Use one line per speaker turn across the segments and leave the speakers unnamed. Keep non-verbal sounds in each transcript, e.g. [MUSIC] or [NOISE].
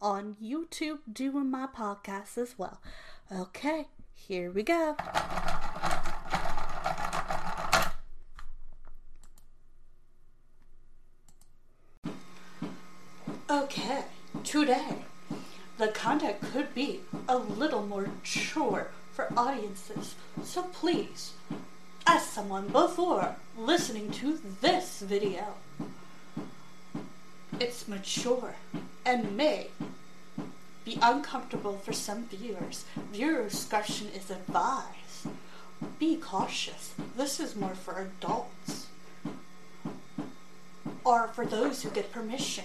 on YouTube doing my podcast as well. Okay, here we go. Okay, today the content could be a little more mature for audiences, so please ask someone before listening to this video. It's mature and may be uncomfortable for some viewers. Viewer discretion is advised. Be cautious. This is more for adults or for those who get permission.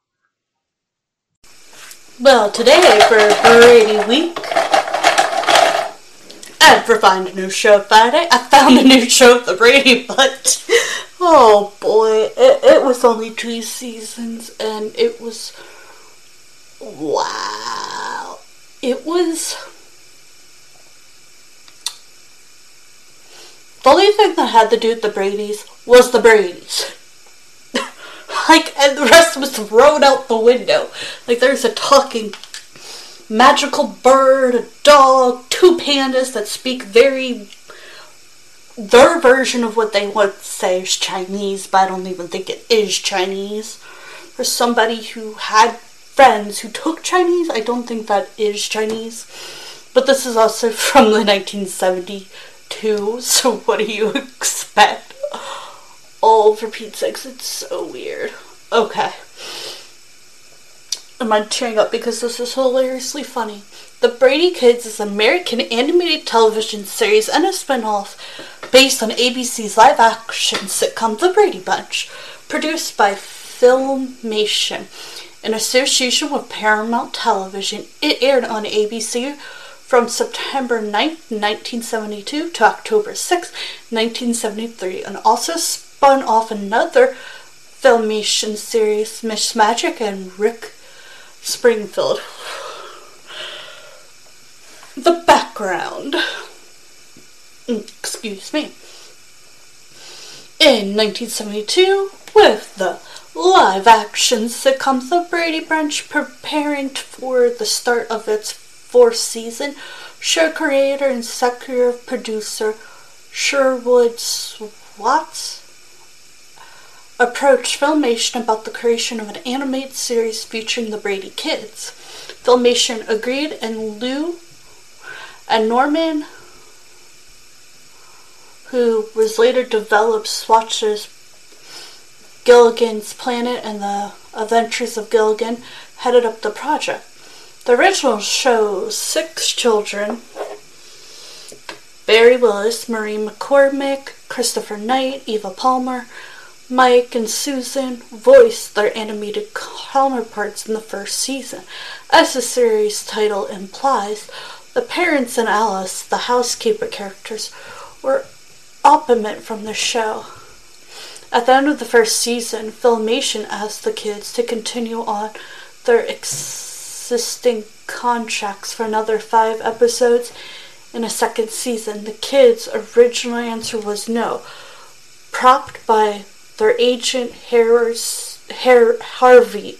Well, today for Brady Week, and for Find a New Show Friday, I found a new show The Brady Bunch. Oh boy, it, it was only two seasons, and it was. Wow. It was. The only thing that had to do with the Brady's was the Brady's like, and the rest was thrown out the window. Like, there's a talking magical bird, a dog, two pandas that speak very their version of what they would say is Chinese, but I don't even think it is Chinese. For somebody who had friends who took Chinese, I don't think that is Chinese. But this is also [LAUGHS] from the 1972, so what do you [LAUGHS] expect? Oh, for Pete's sakes, it's so weird. Okay. am I tearing up because this is hilariously funny. The Brady Kids is an American animated television series and a spin-off based on ABC's live-action sitcom The Brady Bunch, produced by Filmation in association with Paramount Television. It aired on ABC from September 9, 1972 to October 6, 1973, and also spun off another Filmation series, Miss Magic and Rick Springfield. The background. Excuse me. In 1972, with the live action sitcom The Brady Bunch preparing for the start of its fourth season, show creator and executive producer Sherwood Schwartz approached Filmation about the creation of an animated series featuring the Brady kids. Filmation agreed, and Lou and Norman, who was later developed Schwartz's Gilligan's Planet and the Adventures of Gilligan, headed up the project. The original shows six children Barry Williams, Marie McCormick, Christopher Knight, Eva Palmer, Mike and Susan voiced their animated counterparts in the first season. As the series title implies, the parents and Alice, the housekeeper characters, were opposite from the show. At the end of the first season, Filmation asked the kids to continue on their existing contracts for another five episodes in a second season. The kids' original answer was no, propped by their agent Harris, Har, Harvey,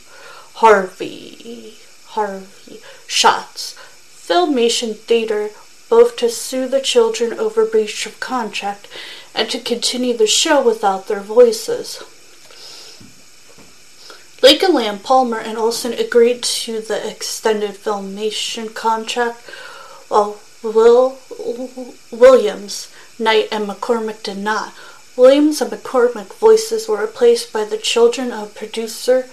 Harvey, Harvey Schatz. Filmation Theater both to sue the children over breach of contract and to continue the show without their voices. Lake and Lamb, Palmer, and Olson agreed to the extended filmation contract, while Will Williams, Knight, and McCormick did not. Williams and McCormick voices were replaced by the children of producer,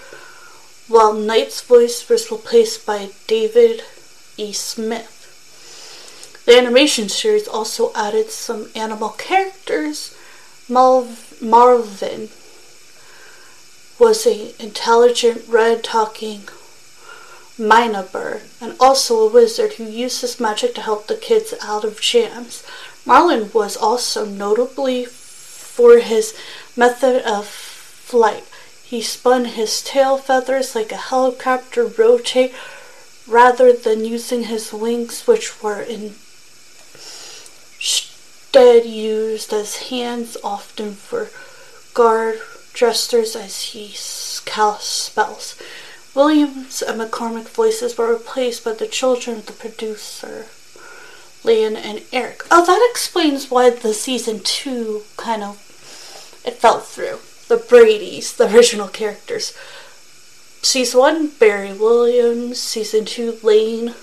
while Knight's voice was replaced by David E. Smith. The animation series also added some animal characters. Marvin was an intelligent, red-talking mynah bird, and also a wizard who used his magic to help the kids out of jams. Marlin was also notably for his method of flight. He spun his tail feathers like a helicopter rotate rather than using his wings, which were instead used as hands, often for guard gestures as he cast spells. Williams and McCormick voices were replaced by the children of the producer. Leon and Eric. Oh, that explains why the season two kind of it fell through. The Brady's, the original characters. Season one, Barry Williams. Season two, Lane,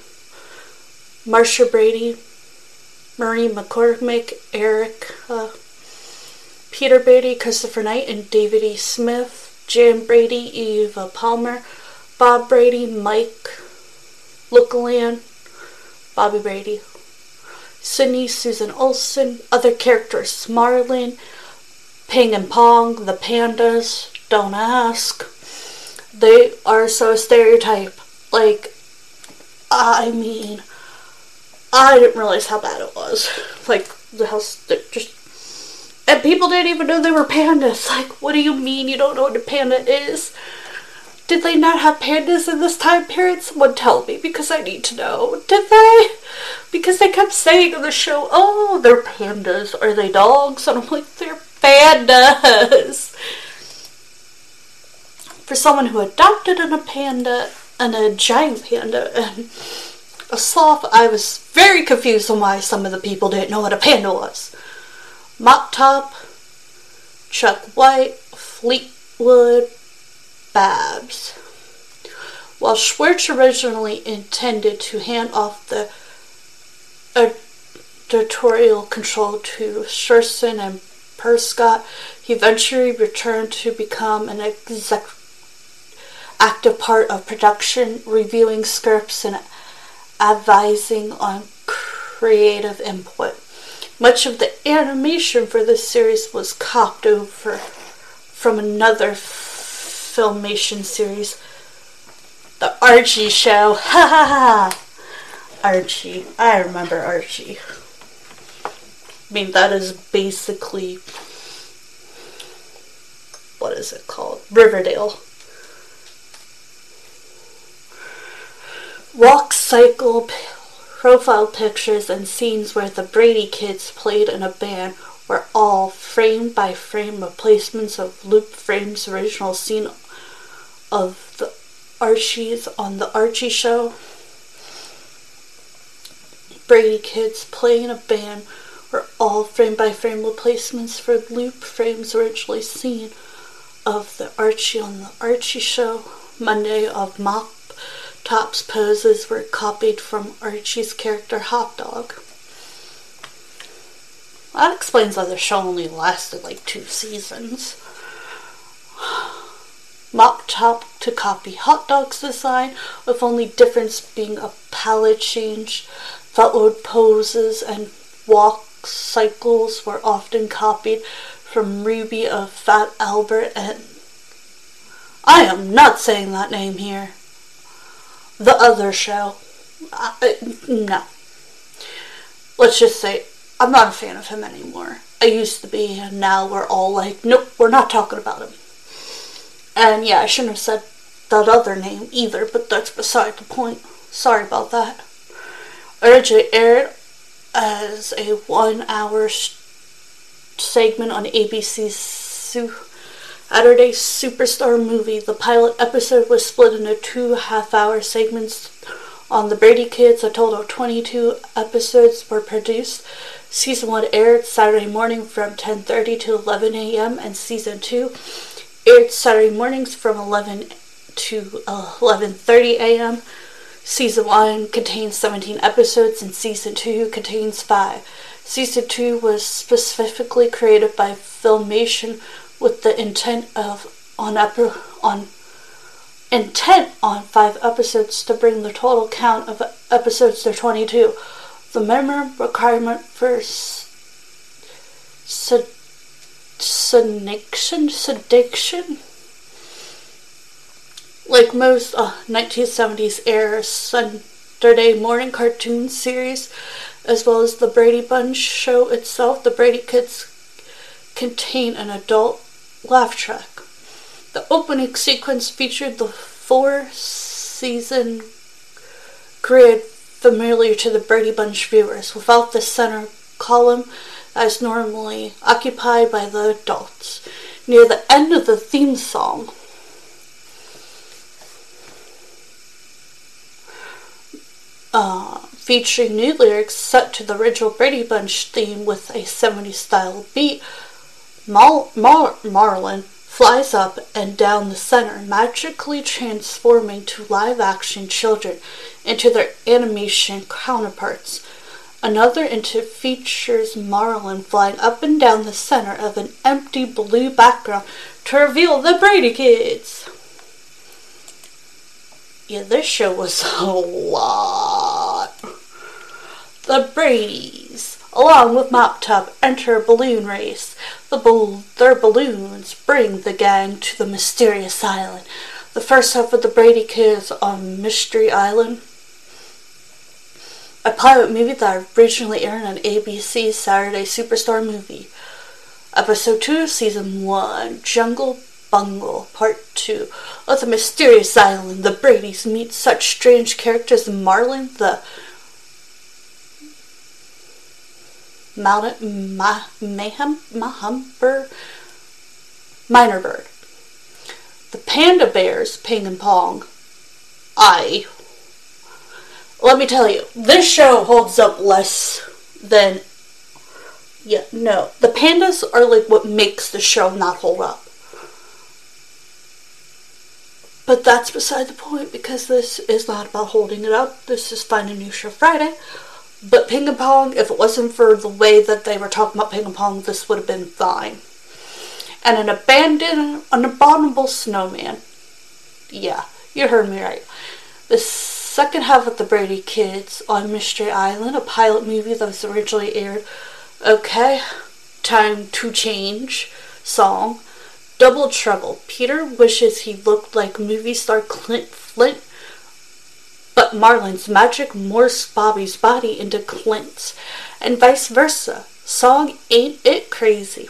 Marsha Brady, Marie McCormick, Eric, uh, Peter Brady, Christopher Knight, and David E. Smith, Jan Brady, Eva Palmer, Bob Brady, Mike Lookinland, Bobby Brady, Cindy, Susan Olson, other characters, Marlin, Ping and Pong, the pandas, don't ask. They are so stereotype. Like, I mean, I didn't realize how bad it was. Like, the house, just. And people didn't even know they were pandas. Like, what do you mean you don't know what a panda is? Did they not have pandas in this time period? Someone tell me because I need to know. Did they? Because they kept saying on the show, oh, they're pandas. Are they dogs? And I'm like, they're pandas. For someone who adopted an, a panda and a giant panda and a sloth, I was very confused on why some of the people didn't know what a panda was. Mop Top, Chuck White, Fleetwood, Babs. While Schwartz originally intended to hand off the uh, editorial control to Sherson and Prescott, he eventually returned to become an exec- active part of production, reviewing scripts and advising on creative input. Much of the animation for this series was copied over from another filmation series, The Archie Show. [LAUGHS] Ha ha ha! Archie. I remember Archie. Mean, that is basically. What is it called? Riverdale. Walk, cycle, profile pictures, and scenes where the Brady kids played in a band were all frame by frame replacements of loop frames original scene of the Archies on the Archie show. Brady kids playing a band all frame by frame replacements for loop frames originally seen of the Archie on the Archie show. Monday of Mop Top's poses were copied from Archie's character Hot Dog. That explains why the show only lasted like two seasons. Mop Top to copy Hot Dog's design, with only difference being a palette change. Footload poses and walk cycles were often copied from Rudy of Fat Albert and I am not saying that name here. The other show. I, no. Let's just say I'm not a fan of him anymore. I used to be, and now we're all like, nope, we're not talking about him. And yeah, I shouldn't have said that other name either, but that's beside the point. Sorry about that. Originally aired as a one hour segment on ABC's Saturday Superstar movie. The pilot episode was split into two half hour segments on the Brady Kids. A total of 22 episodes were produced. Season 1 aired Saturday morning from 10:30 to 11 a.m. and season 2 aired Saturday mornings from 11 to uh, 11:30 a.m. Season 1 contains 17 episodes and season 2 contains 5. Season 2 was specifically created by Filmation with the intent of on on intent on 5 episodes to bring the total count of episodes to 22. The minimum requirement for sedation, sedation, like most uh, 1970s era Saturday morning cartoon series, as well as the Brady Bunch show itself, the Brady Kids contain an adult laugh track. The opening sequence featured the four season grid familiar to the Brady Bunch viewers, without the center column as normally occupied by the adults. Near the end of the theme song, uh, featuring new lyrics set to the original Brady Bunch theme with a 70s style beat, Mar- Mar- Marlin flies up and down the center, magically transforming to live action children into their animation counterparts. Another into features Marlin flying up and down the center of an empty blue background to reveal the Brady Kids. Yeah, this show was [LAUGHS] a lot. The Brady's along with Mop Top, enter a balloon race. The ball- their balloons bring the gang to the mysterious island. The first half of the Brady Kids on Mystery Island, a pilot movie that originally aired on ABC's Saturday Superstar Movie. Episode 2, Season 1, Jungle Bungle, Part 2. On the mysterious island, the Bradys meet such strange characters as Marlin, the Mountain ma, Mayhem Mynah Bird. The Panda Bears Ping and Pong. I let me tell you, this show holds up less than yeah, no. The pandas are like what makes the show not hold up. But that's beside the point because this is not about holding it up. This is Find a New Show Friday. But ping and pong, if it wasn't for the way that they were talking about ping and pong, this would have been fine. And an abandoned, an abominable snowman. Yeah, You heard me right. The second half of The Brady Kids on Mystery Island, a pilot movie that was originally aired. Okay, Time to Change song. Double Trouble. Peter wishes he looked like movie star Clint Flint, but Marlin's magic morphs Bobby's body into Clint's, and vice versa. Song Ain't It Crazy.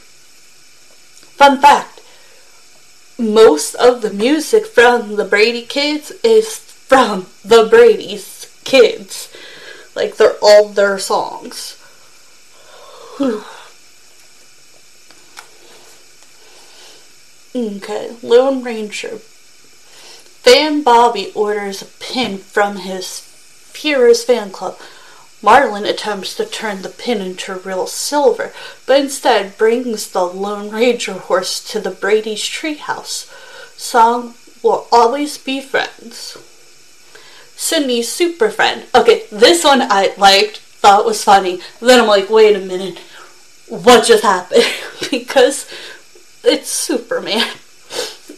Fun fact most of the music from the Brady Kids is from the Brady's kids. Like they're all their songs. [SIGHS] [SIGHS] Whew. Okay, Lone Ranger. Fan Bobby orders a pin from his Heroes fan club. Marlin attempts to turn the pin into real silver, but instead brings the Lone Ranger horse to the Brady's treehouse. Song will always be friends. Cindy's super friend. Okay, this one I liked, thought was funny. Then I'm like, wait a minute, what just happened? [LAUGHS] because it's Superman.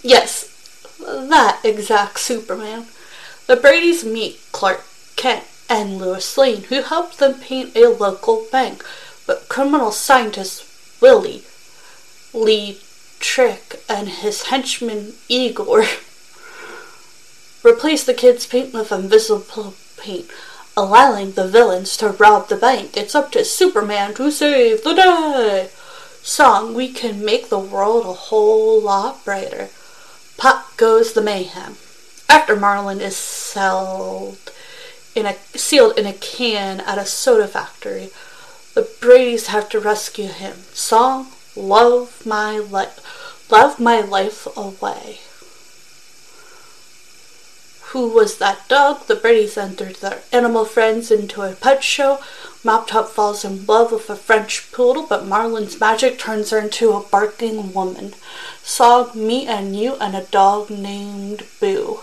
Yes, that exact Superman. The Brady's meet Clark Kent and Lois Lane, who helped them paint a local bank, but criminal scientist Willie Lee Trick and his henchman Igor [LAUGHS] Replace the kids' paint with invisible paint, allowing the villains to rob the bank. It's up to Superman to save the day. Song, we can make the world a whole lot brighter. Pop goes the mayhem. After Marlin is in a, sealed in a can at a soda factory, the Bradys have to rescue him. Song, love my life, love my life away. Who was that dog? The Bradys entered their animal friends into a pet show. Mop Top falls in love with a French poodle, but Marlin's magic turns her into a barking woman. Saw me and you and a dog named Boo.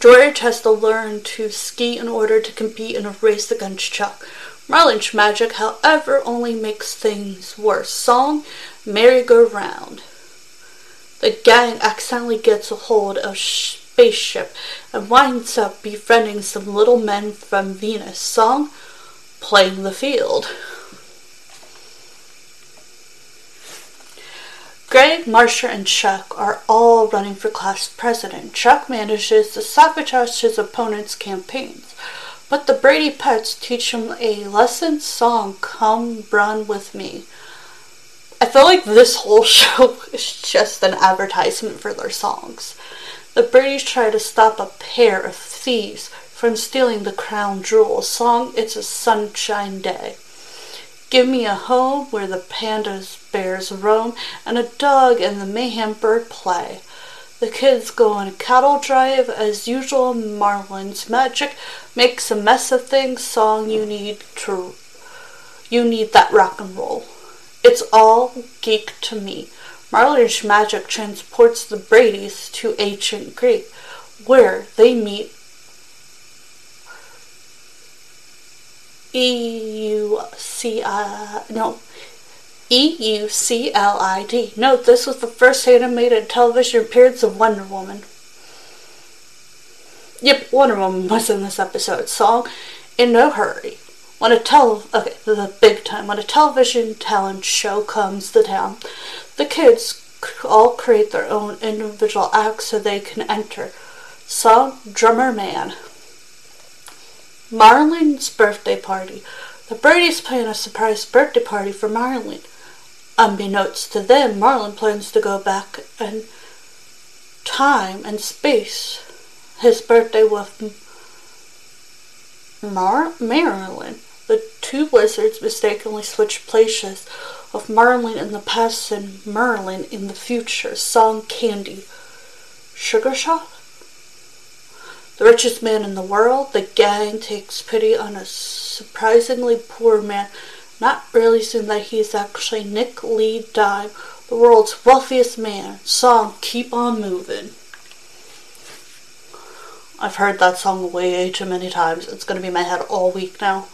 George has to learn to ski in order to compete in a race against Chuck. Marlin's magic, however, only makes things worse. Song Merry-Go-Round. The gang accidentally gets a hold of spaceship and winds up befriending some little men from Venus. Song Playing the Field. Greg, Marsha, and Chuck are all running for class president. Chuck manages to sabotage his opponent's campaigns, but the Brady Pets teach him a lesson song, Come Run With Me. I feel like this whole [LAUGHS] show is just an advertisement for their songs. The British try to stop a pair of thieves from stealing the crown jewel. Song It's a Sunshine Day. Give me a home where the pandas, bears roam, and a dog and the mayhem bird play. The kids go on a cattle drive as usual. Marlin's magic makes a mess of things. Song you need to you need that rock and roll. It's all geek to me. Marlin's magic transports the Bradys to ancient Greece, where they meet E U C I no E U C L I D. Note this was the first animated television appearance of Wonder Woman. Yep, Wonder Woman was in this episode. Song In No Hurry. When a tele okay, the big time. When a television talent show comes to town, the kids all create their own individual acts so they can enter. Song Drummer Man. Marlin's birthday party. The Brady's plan a surprise birthday party for Marlin. Unbeknownst to them, Marlin plans to go back in time and space. His birthday with Mar- Marilyn. The two wizards mistakenly switch places of Marlin in the past and Merlin in the future. Song Candy. Sugar Shop? The richest man in the world, the gang takes pity on a surprisingly poor man, not realizing that he is actually Nick Lee Dime, the world's wealthiest man. Song Keep On Moving. I've heard that song way too many times. It's to be in my head all week now.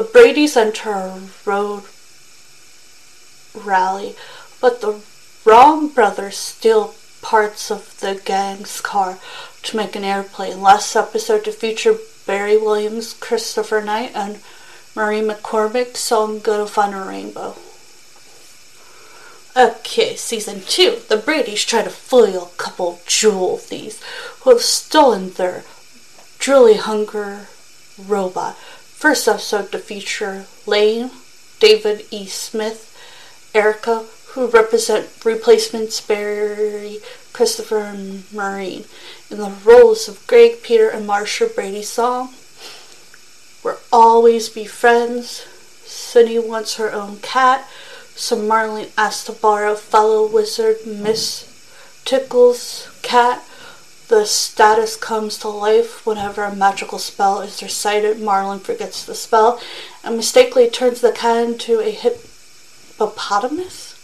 The Brady's enter a road rally, but the Wrong brothers steal parts of the gang's car to make an airplane. Last episode to feature Barry Williams, Christopher Knight, and Marie McCormick song Gonna Find a Rainbow. Okay, season two. The Brady's try to foil a couple jewel thieves who have stolen their jewelry hunger robot. First episode to feature Lane, David E. Smith, Erica, who represent replacements Barry, Christopher, and Maureen in the roles of Greg, Peter, and Marsha Brady's song. We'll always be friends. Cindy wants her own cat, so Marlene asks to borrow fellow wizard Miss Tickle's cat. The status comes to life whenever a magical spell is recited. Marlin forgets the spell and mistakenly turns the cat into a hippopotamus.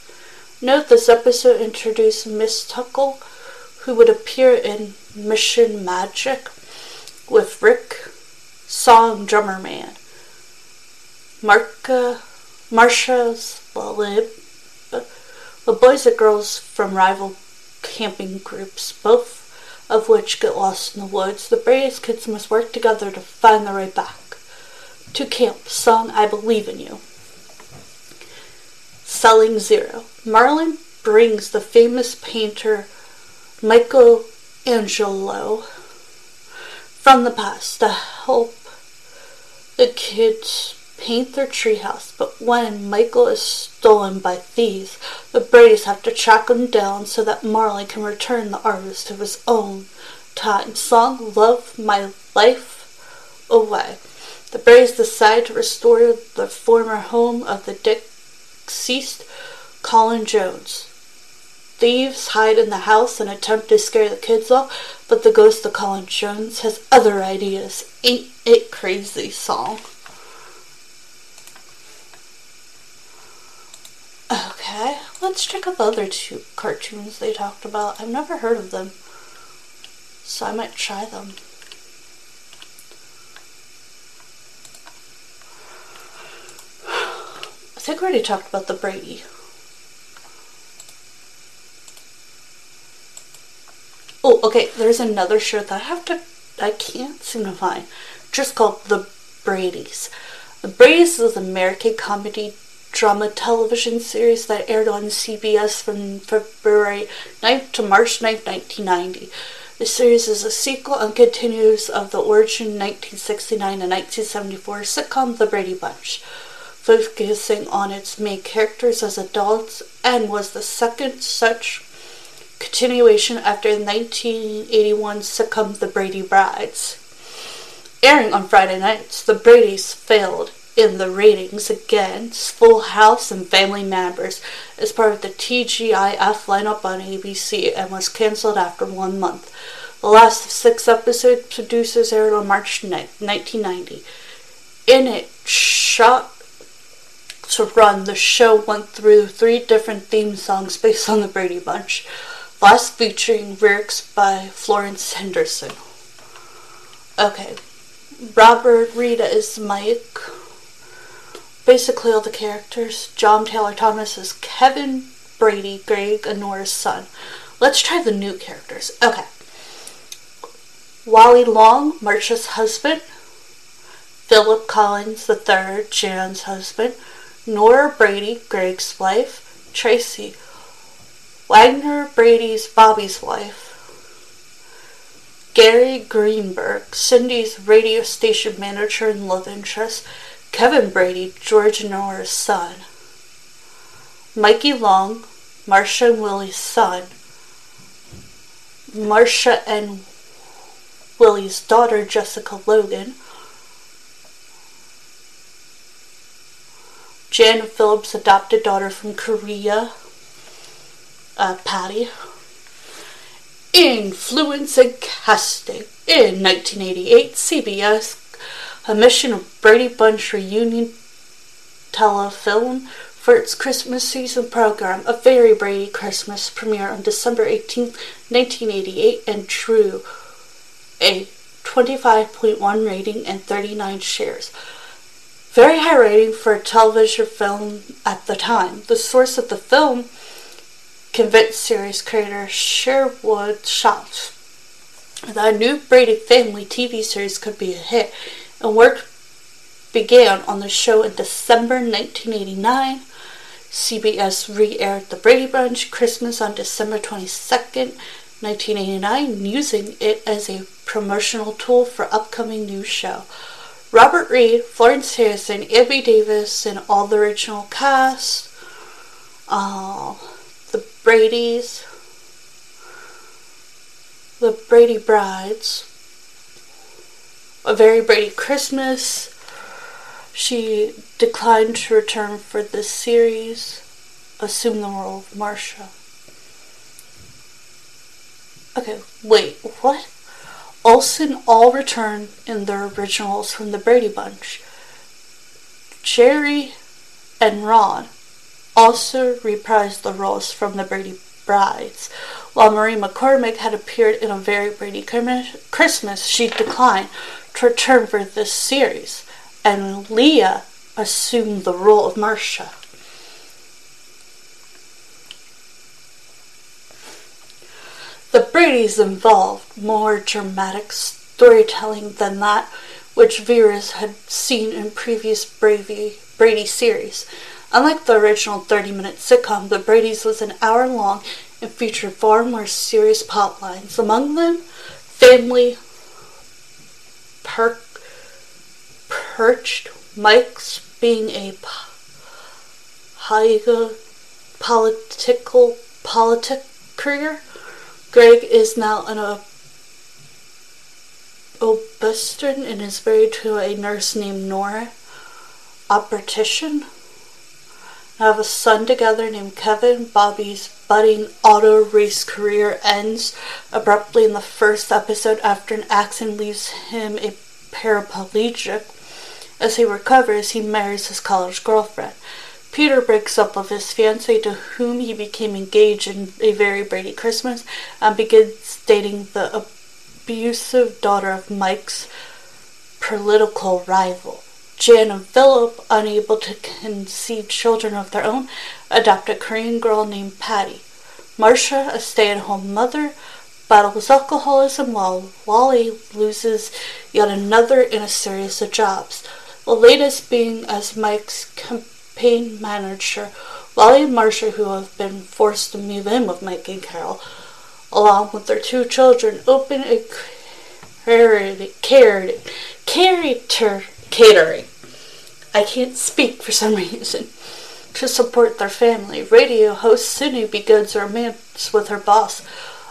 Note this episode introduced Miss Tickle, who would appear in Mission Magic with Rick, Song Drummer Man. Marka, Marsha's Lib, the boys and girls from rival camping groups, both of which get lost in the woods. The Brady's kids must work together to find their way back. To camp, song I Believe in You. Selling Zero. Marlin brings the famous painter Michelangelo from the past to help the kids paint their treehouse, but when Michael is stolen by thieves, the Bradys have to track him down so that Marley can return the artist to his own time. Song Love My Life Away. The Bradys decide to restore the former home of the deceased Colin Jones. Thieves hide in the house and attempt to scare the kids off, but the ghost of Colin Jones has other ideas. Ain't it crazy song? Okay, let's check out the other two cartoons they talked about. I've never heard of them, so I might try them. I think we already talked about the Brady. Oh, okay, there's another shirt that I have to, I can't seem to find, just called The Brady's. The Brady's is an American comedy drama television series that aired on CBS from February 9th to March 9th, 1990. The series is a sequel and continues of the origin 1969 and 1974 sitcom The Brady Bunch, focusing on its main characters as adults and was the second such continuation after the 1981 sitcom The Brady Brides. Airing on Friday nights, The Brady's failed in the ratings against Full House and Family Matters as part of the TGIF lineup on ABC and was canceled after one month. The last of six episodes producers aired on March 9th, 1990. In it, shot to run, the show went through three different theme songs based on the Brady Bunch last featuring lyrics by Florence Henderson. Okay, Robert Rita is Mike. Basically, all the characters. John Taylor Thomas is Kevin Brady, Greg, and Nora's son. Let's try the new characters. Okay. Wally Long, Marsha's husband. Philip Collins III, Jan's husband. Nora Brady, Greg's wife. Tracy, Wagner Brady's Bobby's wife. Gary Greenberg, Cindy's radio station manager and love interest. Kevin Brady, George Nora's son. Mikey Long, Marsha and Willie's son. Marsha and Willie's daughter, Jessica Logan. Jan Phillips' adopted daughter from Korea, uh, Patty. Influence and casting. In 1988, CBS commissioned of Brady Bunch reunion telefilm for its Christmas season program. A Very Brady Christmas premiere on December 18, 1988, and drew a 25.1 rating and 39 shares. Very high rating for a television film at the time. The source of the film convinced series creator Sherwood Schwartz that a new Brady family TV series could be a hit, and work began on the show in December 1989. CBS re aired The Brady Bunch Christmas on December 22nd, 1989, using it as a promotional tool for upcoming new show. Robert Reed, Florence Henderson, Abby Davis, and all the original cast. Uh, the Brady's, the Brady Brides, A Very Brady Christmas. She declined to return for this series, assume the role of Marcia. Okay, wait, what? Olson all return in their originals from the Brady Bunch. Jerry and Ron also reprised the roles from the Brady Brides. While Marie McCormick had appeared in A Very Brady Christmas, she declined to return for this series, and Leah assumed the role of Marcia. The Bradys involved more dramatic storytelling than that which viewers had seen in previous Brady, Brady series. Unlike the original 30 minute sitcom, The Brady's was an hour long and featured far more serious plot lines. Among them, family per- perched Mike's being a political politic career Greg is now an obstetrician and is married to a nurse named Nora. Operation. have a son together named Kevin. Bobby's budding auto race career ends abruptly in the first episode after an accident leaves him a paraplegic. As he recovers, he marries his college girlfriend. Peter breaks up with his fiancée to whom he became engaged in A Very Brady Christmas and begins dating the abusive daughter of Mike's political rival. Jan and Philip, unable to conceive children of their own, adopt a Korean girl named Patty. Marcia, a stay-at-home mother, battles alcoholism while Wally loses yet another in a series of jobs. The latest being as Mike's campaign manager, Wally and Marcia, who have been forced to move in with Mike and Carol, along with their two children, open a charity, character catering. I can't speak for some [LAUGHS] reason. To support their family, radio host Cindy begins romance with her boss,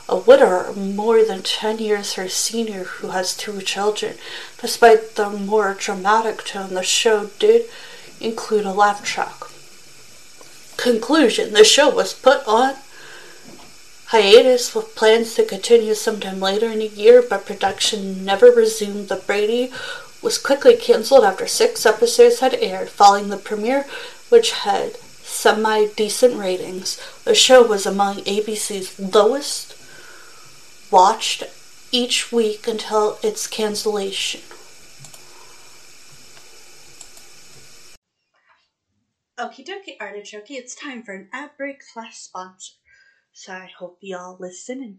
a widower more than 10 years her senior who has two children. Despite the more dramatic tone, the show did include a laugh track. Conclusion The show was put on hiatus with plans to continue sometime later in the year, but production never resumed. The Brady was quickly canceled after six episodes had aired, following the premiere, which had semi decent ratings. The show was among ABC's lowest watched each week until its cancellation. Okie dokie, artichoke, it's time for an ad break slash sponsor. So I hope y'all listen and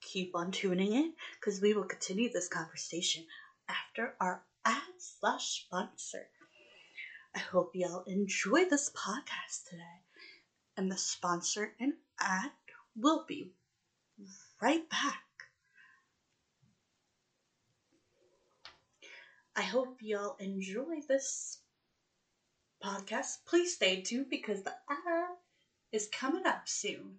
keep on tuning in because we will continue this conversation after our ad slash sponsor. I hope y'all enjoy this podcast today. And the sponsor and ad will be right back. I hope y'all enjoy this podcast, please stay tuned because the ad is coming up soon.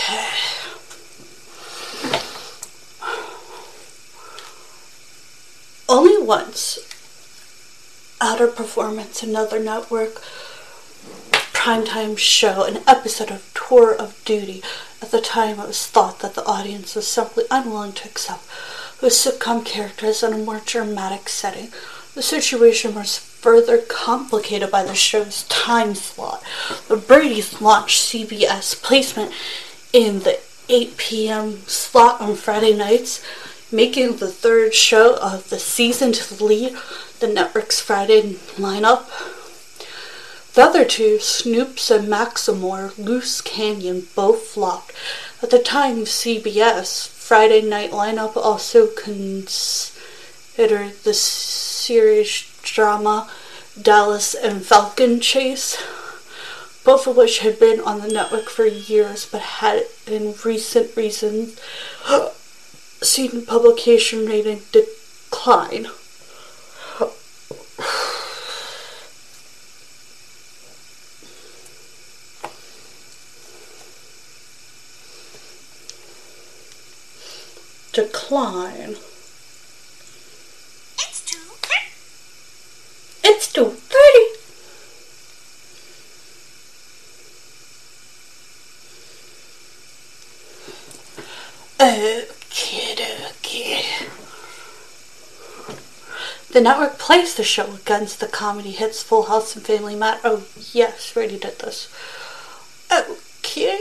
Only once, Outer Performance, another network primetime show, an episode of tour of duty. At the time, it was thought that the audience was simply unwilling to accept the sitcom characters in a more dramatic setting. The situation was further complicated by the show's time slot. The Brady's launched CBS placement in the 8 p.m. slot on Friday nights, making the third show of the season to lead the network's Friday lineup. The other two, Snoops and Max Monroe, Loose Cannon, both flopped. At the time, CBS Friday night lineup also considered the series drama Dallas and Falcon Chase, both of which had been on the network for years but had in recent reasons [GASPS] seen publication rating decline. [SIGHS] decline. It's too pretty. Okay, okay. The network placed the show against the comedy hits Full House and Family Matters. Oh, yes, Brady did this. Okay.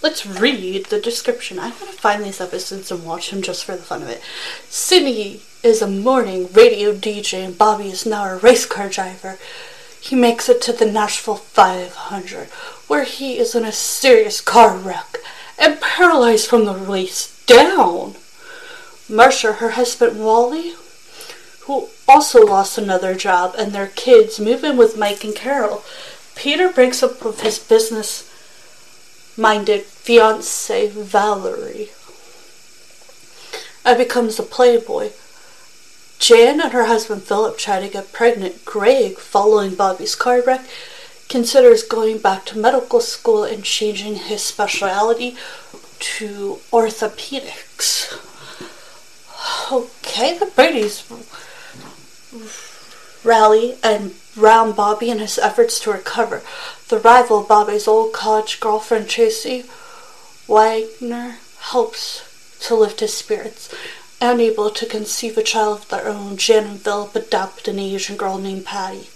Let's read the description. I'm going to find these episodes and watch them just for the fun of it. Cindy is a morning radio DJ and Bobby is now a race car driver. He makes it to the Nashville 500, where he is in a serious car wreck and paralyzed from the waist down. Marcia, her husband Wally, who also lost another job, and their kids move in with Mike and Carol. Peter breaks up with his business minded fiancee Valerie and becomes a playboy. Jan and her husband Philip try to get pregnant. Greg, following Bobby's car wreck, considers going back to medical school and changing his specialty to orthopedics. [SIGHS] Okay, the Brady's rally and round Bobby in his efforts to recover. The rival Bobby's old college girlfriend Tracy Wagner helps to lift his spirits. Unable to conceive a child of their own, Jan and Philip adopt an Asian girl named Patty.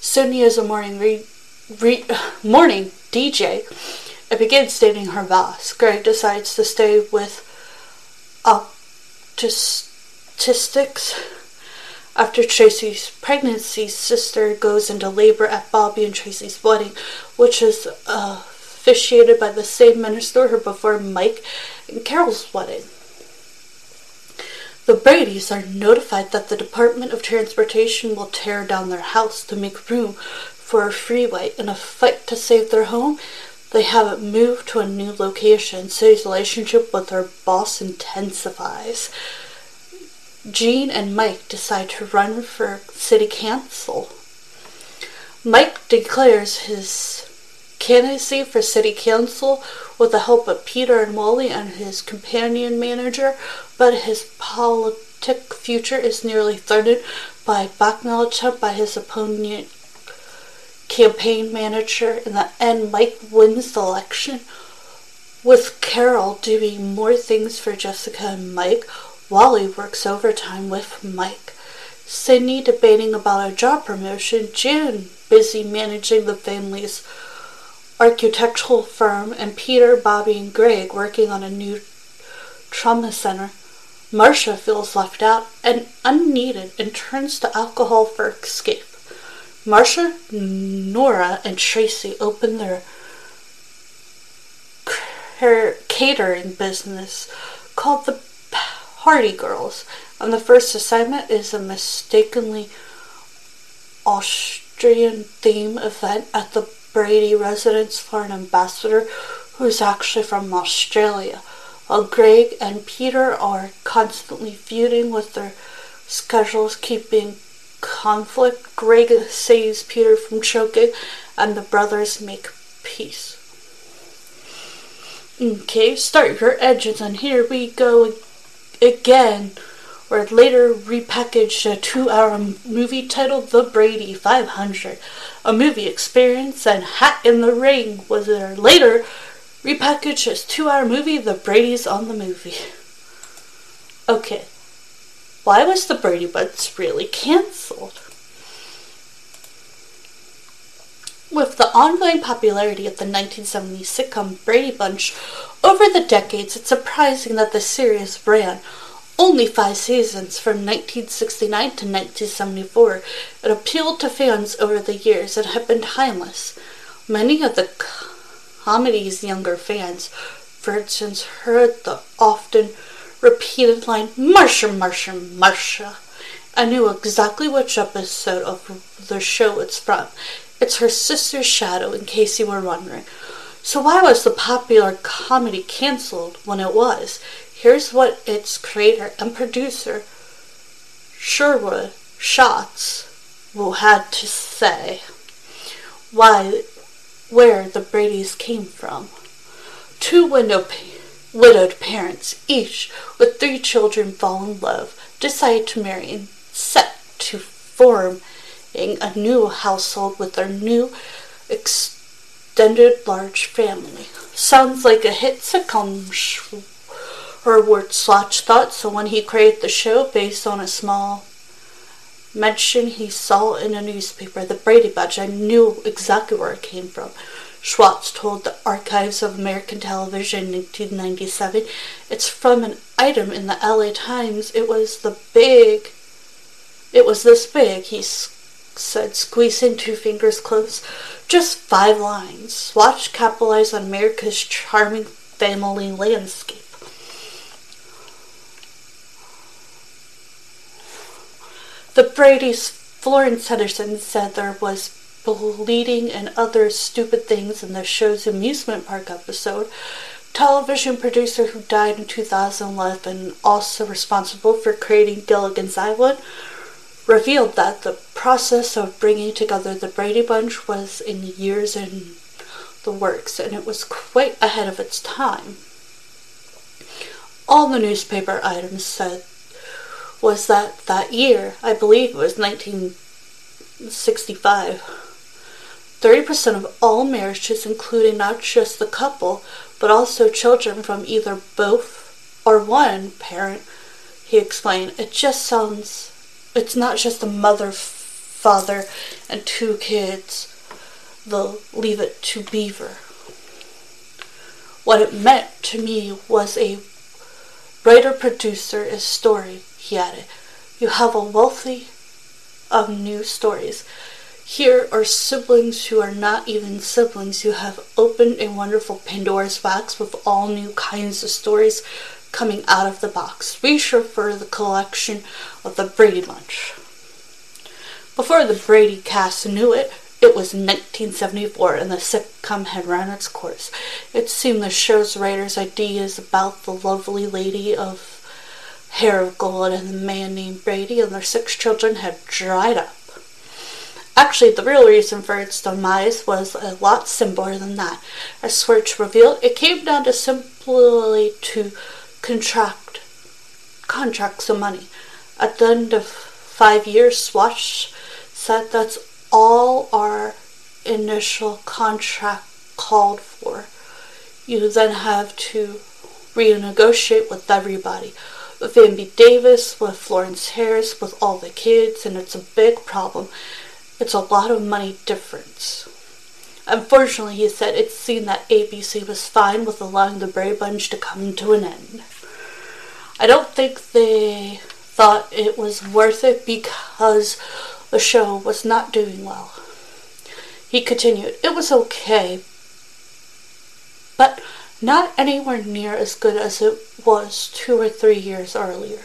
Cindy is a morning re- re- [SIGHS] morning DJ and begins dating her boss. Greg decides to stay with opticistics after Tracy's pregnancy, sister goes into labor at Bobby and Tracy's wedding, which is uh, officiated by the same minister who before Mike and Carol's wedding. The Bradys are notified that the Department of Transportation will tear down their house to make room for a freeway. In a fight to save their home, they have it moved to a new location. Cindy's relationship with their boss intensifies. Jean and Mike decide to run for city council. Mike declares his candidacy for city council with the help of Peter and Wally and his companion manager, but his politic future is nearly threatened by blackmail attempt by his opponent campaign manager. In the end, Mike wins the election, with Carol doing more things for Jessica and Mike, Wally works overtime with Mike. Cindy debating about a job promotion. June busy managing the family's architectural firm. And Peter, Bobby, and Greg working on a new trauma center. Marcia feels left out and unneeded and turns to alcohol for escape. Marcia, Nora, and Tracy open their her catering business called the Party Girls, and the first assignment is a mistakenly Austrian theme event at the Brady residence for an ambassador who's actually from Australia. While Greg and Peter are constantly feuding with their schedules keeping conflict, Greg saves Peter from choking and the brothers make peace. Okay, start your edges and here we go again, or later repackaged a two hour movie titled The Brady 500. A movie experience and Hat in the Ring was later repackaged as two-hour movie The Brady's on the Movie. Okay, why was the Brady Bunch really cancelled? With the ongoing popularity of the 1970s sitcom Brady Bunch over the decades, it's surprising that the series ran only five seasons from 1969 to 1974. It appealed to fans over the years and had been timeless. Many of the comedy's younger fans, for instance, heard the often repeated line, Marsha, Marsha, Marsha. I knew exactly which episode of the show it's from. It's her sister's shadow, in case you were wondering. So why was the popular comedy cancelled when it was? Here's what its creator and producer, Sherwood Schatz, will had to say. Why, where the Brady's came from. Two window widowed parents, each with three children, fall in love, decide to marry, and set to form a new household with their new extended large family. Sounds like a hit sitcom, Herward Schatz thought, so when he created the show based on a small mention he saw in a newspaper, the Brady Bunch, I knew exactly where it came from. Schwartz told the Archives of American Television in 1997. It's from an item in the LA Times. It was the big. It was this big, he said, squeezing two fingers close. Just five lines. Watch capitalize on America's charming family landscape. The Brady's Florence Henderson said there was bleeding and other stupid things in the show's amusement park episode. Television producer who died in 2011, also responsible for creating Gilligan's Island, revealed that the process of bringing together the Brady Bunch was in years in the works, and it was quite ahead of its time. All the newspaper items said was that that year, I believe it was 1965, 30% of all marriages, including not just the couple, but also children from either both or one parent, he explained. It just sounds it's not just a mother, father, and two kids. They'll leave it to Beaver. What it meant to me was a writer producer is story, he added. You have a wealthy of new stories. Here are siblings who are not even siblings. who have opened a wonderful Pandora's box with all new kinds of stories coming out of the box. Reach for the collection of the Brady Bunch. Before the Brady cast knew it, it was 1974 and the sitcom had run its course. It seemed the show's writers' ideas about the lovely lady of hair of gold and the man named Brady and their six children had dried up. Actually, the real reason for its demise was a lot simpler than that. As Schwartz revealed, it came down to simply to contract contracts of money. At the end of five years, Schwartz said that's all our initial contract called for. You then have to renegotiate with everybody. With Ann B. Davis, with Florence Harris, with all the kids, and it's a big problem. It's a lot of money difference. Unfortunately, he said it seemed that ABC was fine with allowing the Brady Bunch to come to an end. I don't think they thought it was worth it because the show was not doing well. He continued, It was okay, but not anywhere near as good as it was two or three years earlier.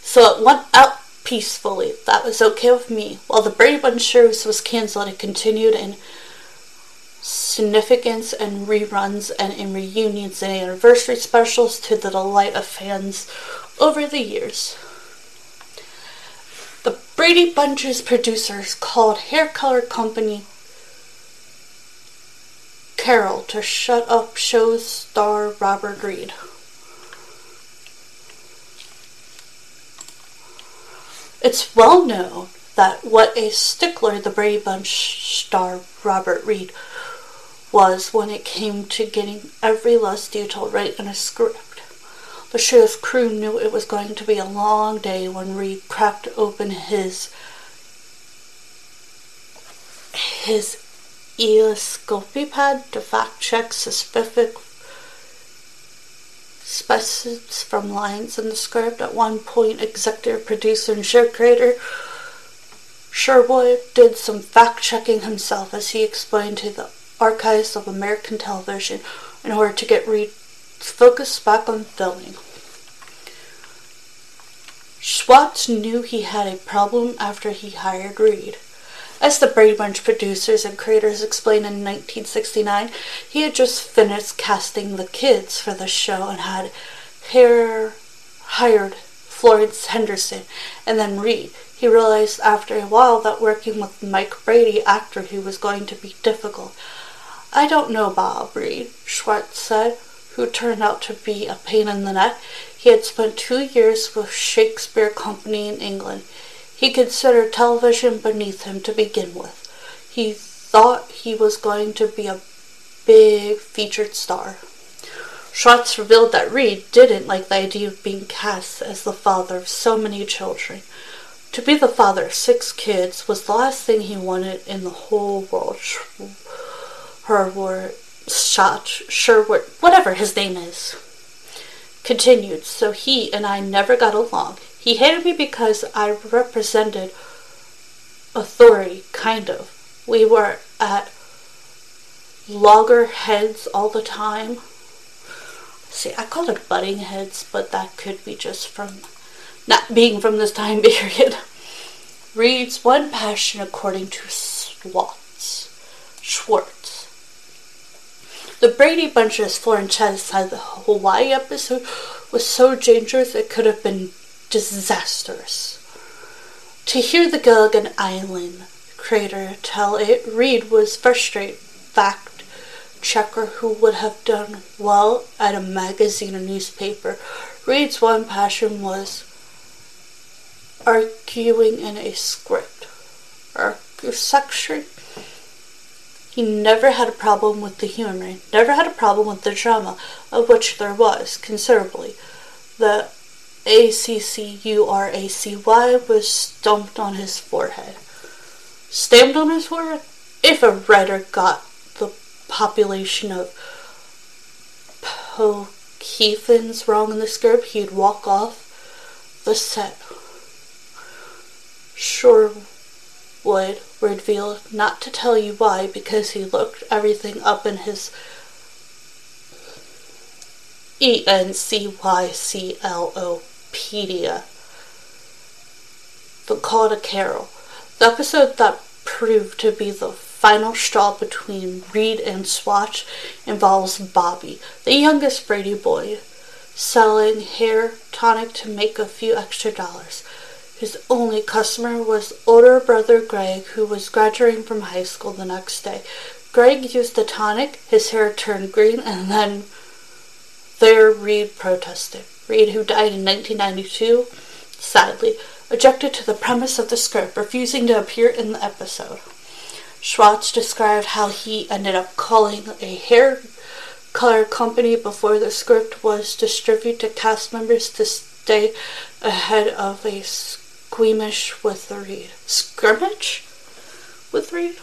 So it went out peacefully. That was okay with me. While the Brady Bunch series was cancelled, it continued in significance and reruns and in reunions and anniversary specials to the delight of fans over the years. The Brady Bunch's producers called hair color company Clairol to shut up show star Robert Reed. It's well known that what a stickler the Brady Bunch star Robert Reed was when it came to getting every last detail right in a script. The show's crew knew it was going to be a long day when Reed cracked open his his Eoscopy pad to fact check specific specimens from lines in the script. At one point, executive producer and show creator Sherwood did some fact checking himself as he explained to the archives of American television in order to get Reed focused back on filming. Schwartz knew he had a problem after he hired Reed. As the Brady Bunch producers and creators explained in 1969, he had just finished casting the kids for the show and had hired Florence Henderson and then Reed. He realized after a while that working with Mike Brady, actor who was going to be difficult. I don't know Bob Reed, Schwartz said, who turned out to be a pain in the neck. He had spent two years with Shakespeare Company in England. He considered television beneath him to begin with. He thought he was going to be a big featured star. Schwartz revealed that Reed didn't like the idea of being cast as the father of so many children. To be the father of six kids was the last thing he wanted in the whole world. Herward, Shot, Sherwood, whatever his name is. Continued, so he and I never got along. He hated me because I represented authority, kind of. We were at loggerheads all the time. See, I call it butting heads, but that could be just from not being from this time [LAUGHS] period. Reads one passion according to Swats. Schwartz. The Brady Bunch's Florence said the Hawaii episode was so dangerous it could have been disastrous. To hear the Gilligan Island creator tell it, Reed was frustrated fact checker who would have done well at a magazine or newspaper. Reed's one passion was arguing in a script. Argue section. He never had a problem with the humor, never had a problem with the drama, of which there was considerably. The a-C-C-U-R-A-C-Y was stamped on his forehead. Stamped on his forehead? If a writer got the population of Pohkeethans wrong in the script, he'd walk off the set. Sure would reveal not to tell you why because he looked everything up in his E N C Y C L O Pedia. The Call to Clairol. The episode that proved to be the final straw between Reed and Swatch involves Bobby, the youngest Brady boy, selling hair tonic to make a few extra dollars. His only customer was older brother Greg, who was graduating from high school the next day. Greg used the tonic, his hair turned green, and then there Reed protested. Reed, who died in 1992, sadly, objected to the premise of the script, refusing to appear in the episode. Schwartz described how he ended up calling a hair color company before the script was distributed to cast members to stay ahead of a squeamish with Reed. Scrimmage with Reed?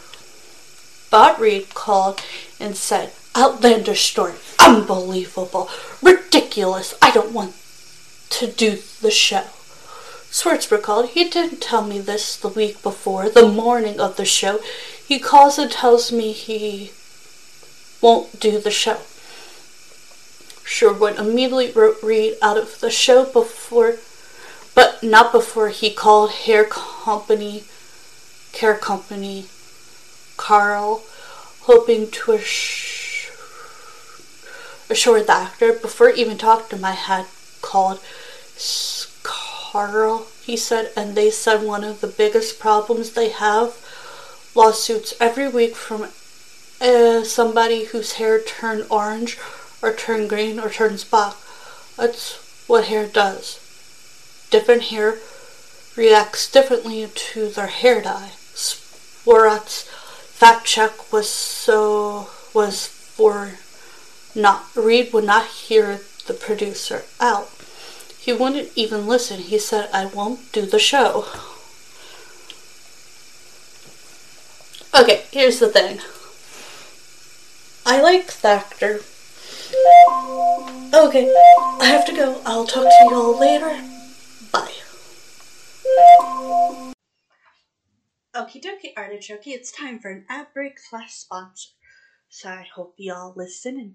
Bob Reed called and said, Outlandish story. Unbelievable. Ridiculous. I don't want to do the show. Schwartz recalled, he didn't tell me this the week before, the morning of the show. He calls and tells me he won't do the show. Sherwood immediately wrote Reed out of the show before, but not before he called hair company, care company, Carl, hoping to assure, the actor before even talking to I had called Carl, he said, and they said one of the biggest problems they have lawsuits every week from uh, somebody whose hair turned orange or turned green or turns black. That's what hair does. Different hair reacts differently to their hair dye. Swarat's fact check was so was for not Reed would not hear the producer out. He wouldn't even listen. He said, I won't do the show. Okay, here's the thing. I like the. Okay, I have to go. I'll talk to you all later. Bye. Okie dokie, artichoke. It's time for an ad break slash sponsor. So I hope y'all listen and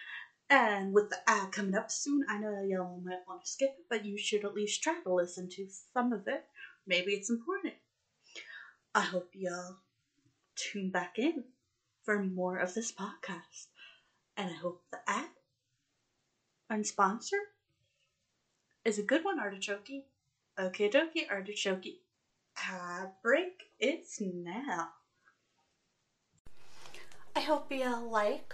And with the ad coming up soon, I know y'all might want to skip it, but you should at least try to listen to some of it. Maybe it's important. I hope y'all tune back in for more of this podcast. And I hope the ad and sponsor is a good one, Artichoke. Okay, dokie, Artichoke. Ad break, it's now. I hope y'all like.